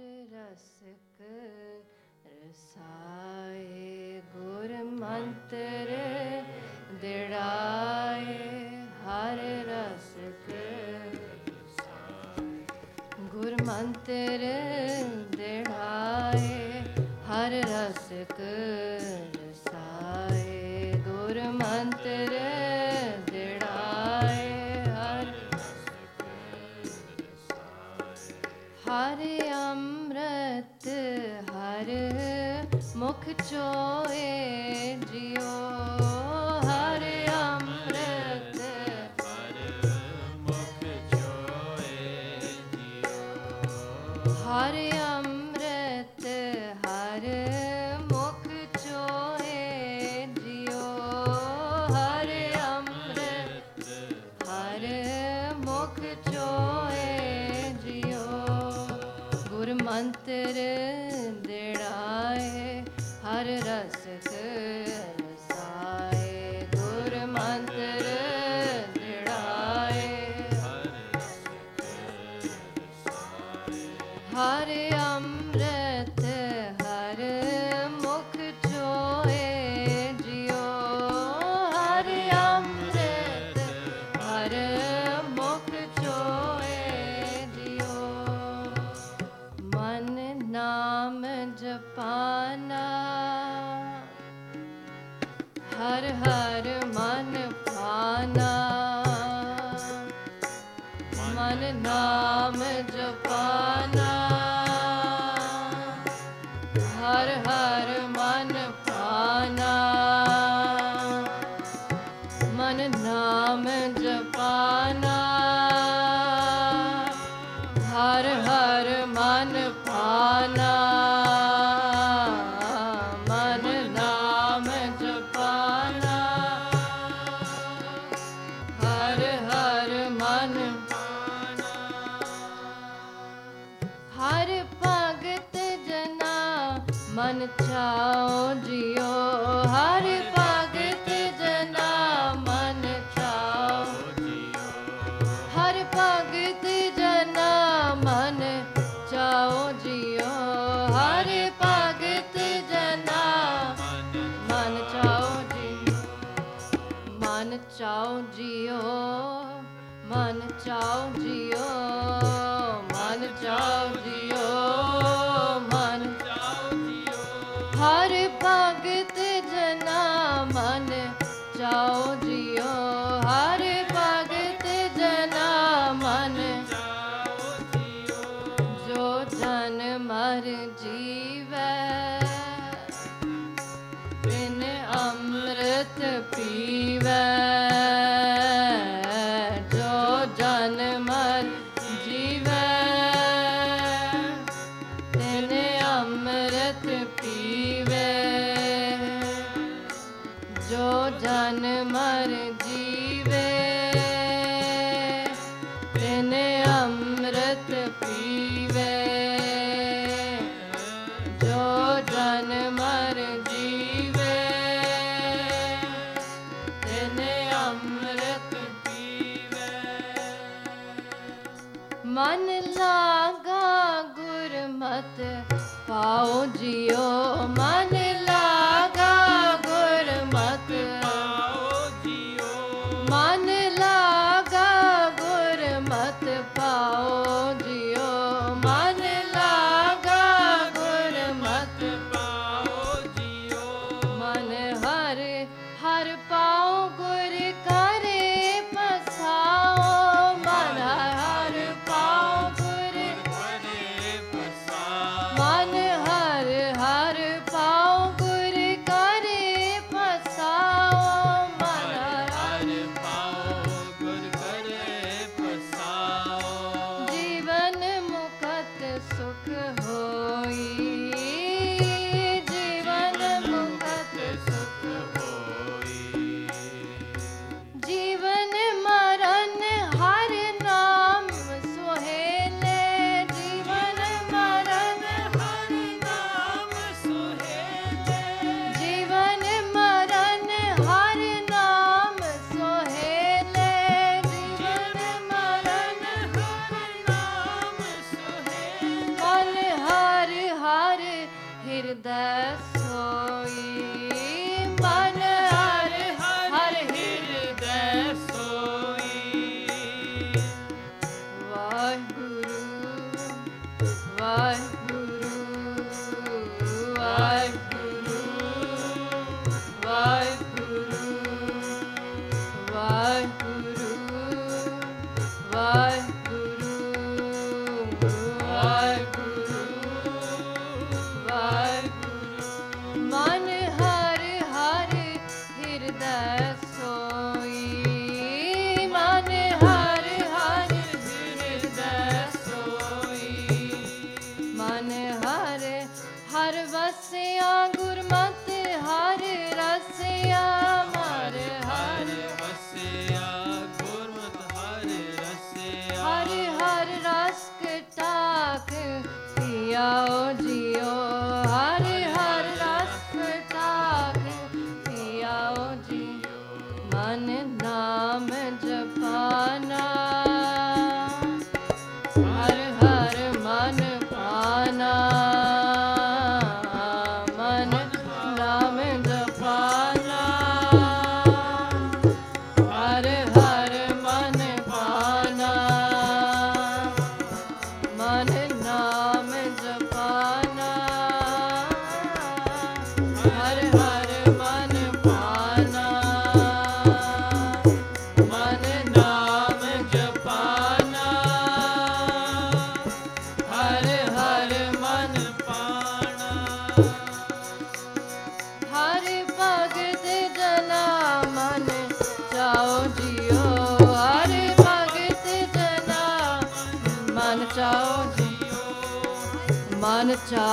Rusk ਰਸਾਏ ਗੁਰ ਮੰਤਰ ਦਿੜਾਏ ਹਰ rusk ਗੁਰ ਮੰਤਰ ਦਿੜਾਏ ਹਰ ਰਸਕ joy. मन नाम जपाना। ਚਾਉ ਜਿਉ ਮਨ ਚਾਉ ਜਿਉ Yeah.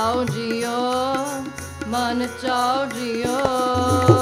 ਚਾਉ ਜਿਓ ਮਨ ਚਾਉ ਜਿਓ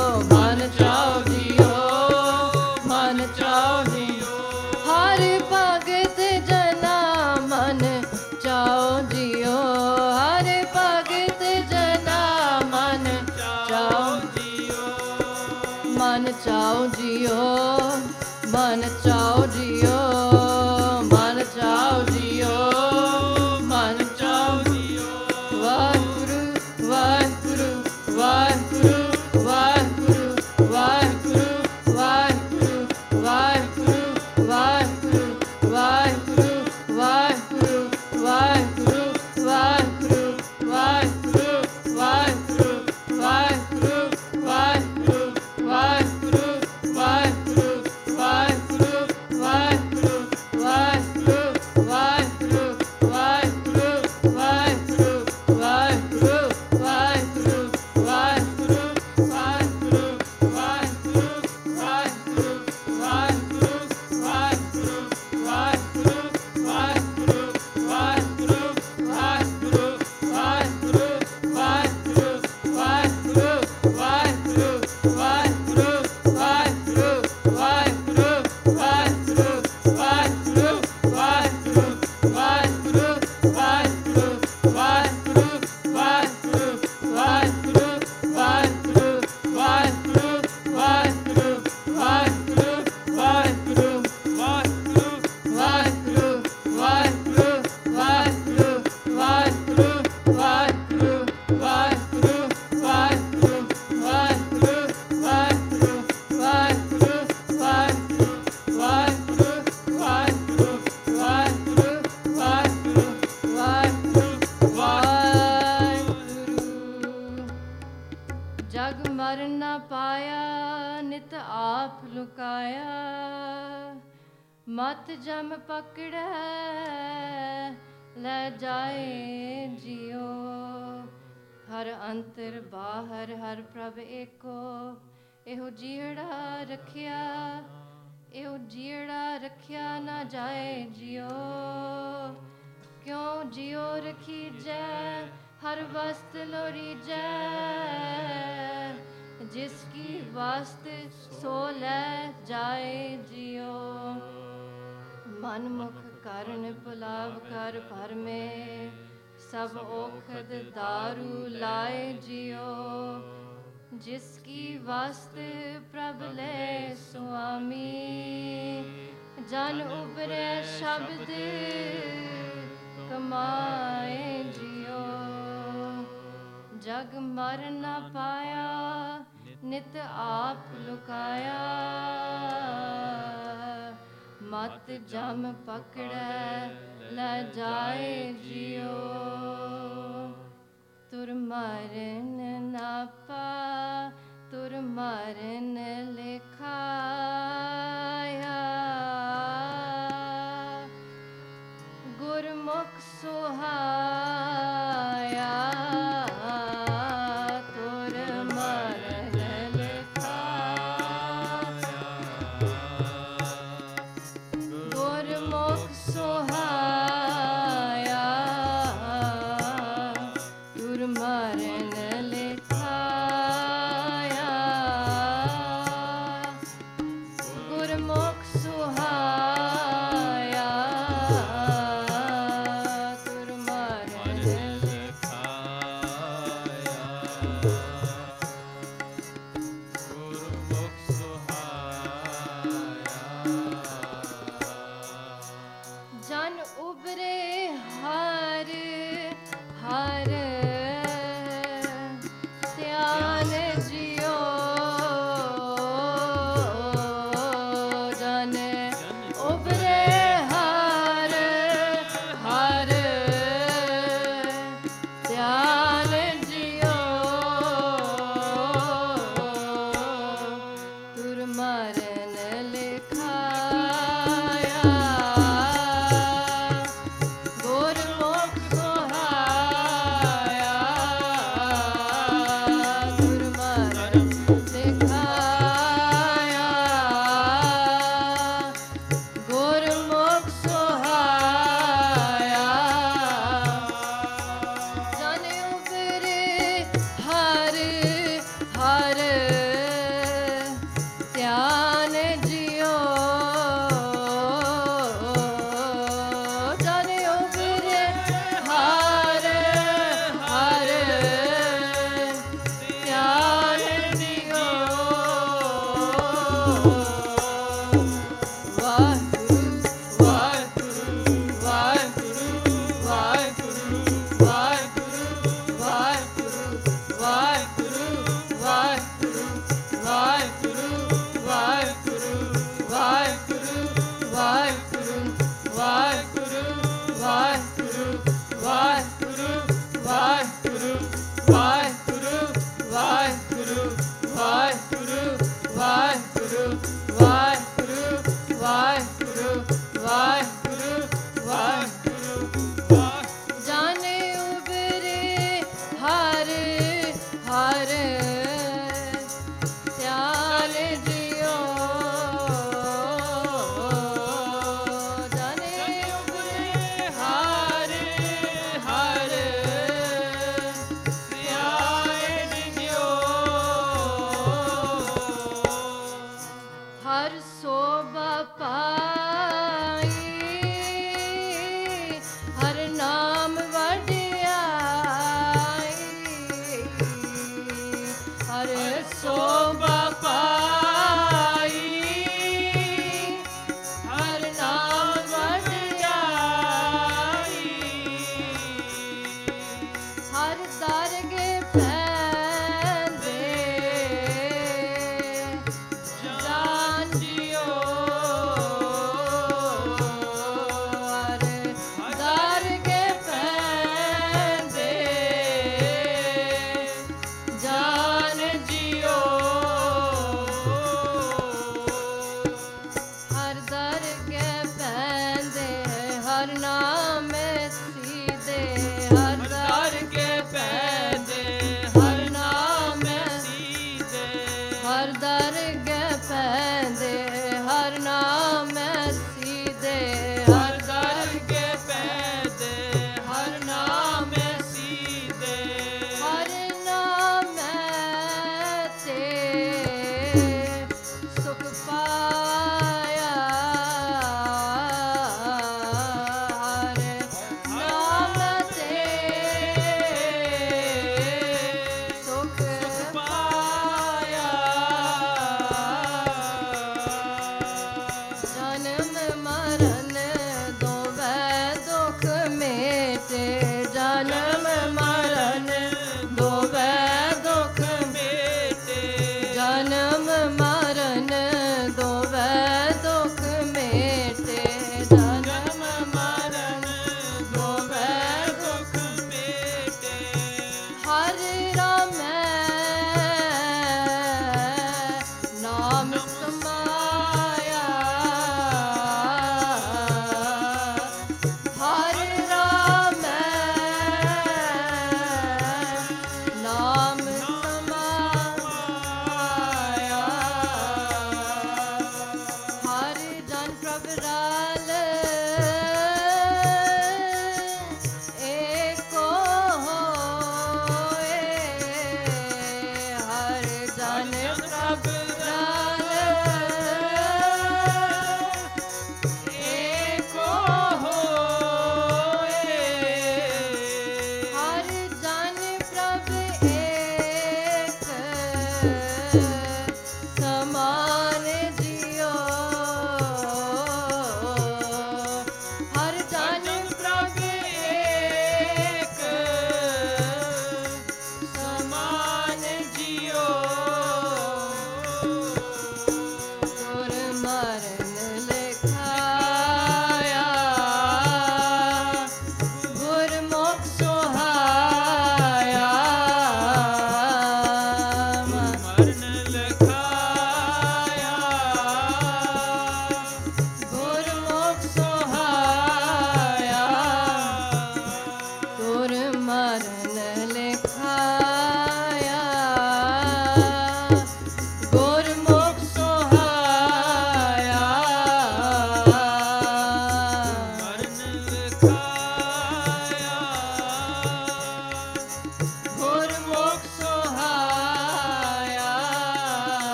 ਹੱਥ ਜਮ ਪਕੜੈ, ਲੈ ਜਾਏ ਜਿਉ ਹਰ ਅੰਤਰ ਬਾਹਰ, ਹਰ ਪ੍ਰਭ ਏਕੋ। ਇਹੋ ਜੀੜਾ ਰਖਿਆ, ਇਹੋ ਜੀੜਾ ਰਖਿਆ ਨਾ ਜਾਏ ਜਿਉ ਕਿਉ ਜਿਉ ਰਖੀ ਜੈ ਹਰ ਵਸਤ ਲੋਰੀ ਜੈ ਜਿਸ ਕੀ ਵਸਤ ਸੋ ਲੈ ਜਾਏ ਜਿਉ ਮਨਮੁਖ ਕਰਨ ਭੁਲਾਵ ਕਰ ਭਰਮੇ ਸਭ ਔਖਦ दारू ਲਾਏ ਜਿਉ। ਜਿਸ ਕੀ ਵਸਤ ਪ੍ਰਭ ਲੈ ਸੁਆਮੀ, ਜਨ ਉਬਰੇ ਸ਼ਬਦ ਕਮਾਏ ਜਿਉ। ਜਗ ਮਰ ਨਾ ਪਾਇਆ, ਨਿਤ ਆਪ ਲੁਕਾਇਆ। ਮਤ ਜਮ ਪਕੜੈ ਲੈ ਜਾਏ ਜਿਉ। ਤੁਰ ਮਰਨ ਨਾ ਪਾ ਤੁਰ ਮਰਨ ਲੇਖਾ।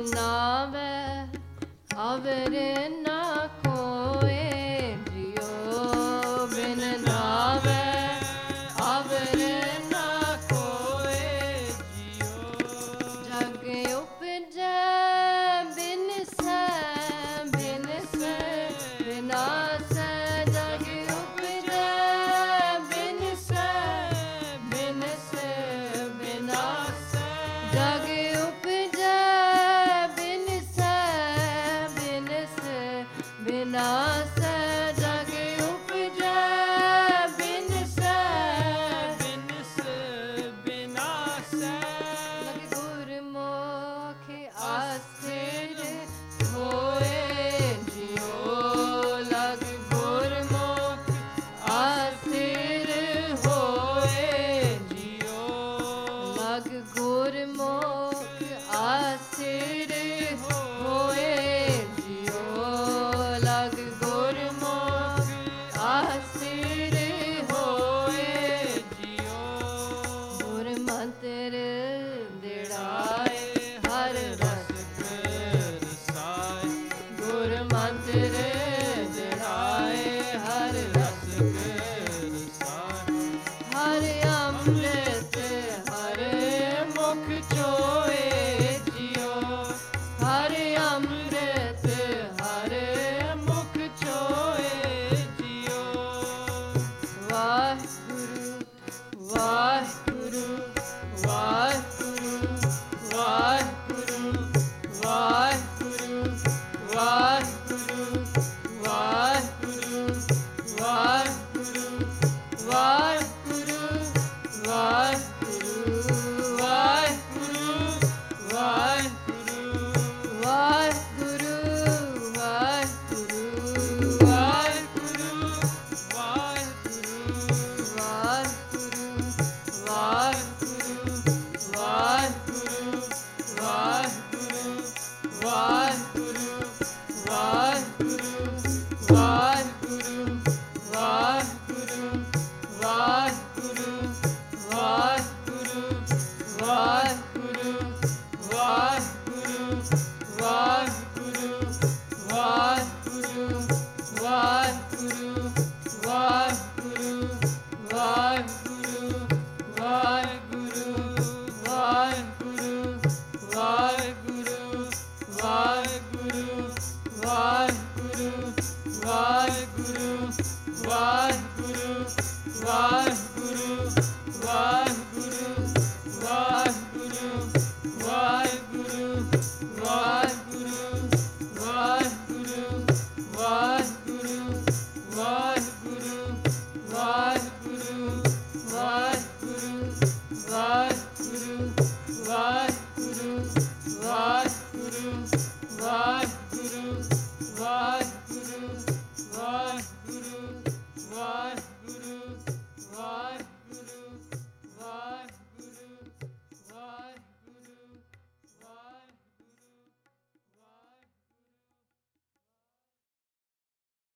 ਨਾਵੇ ਅਵਰ ਨਾ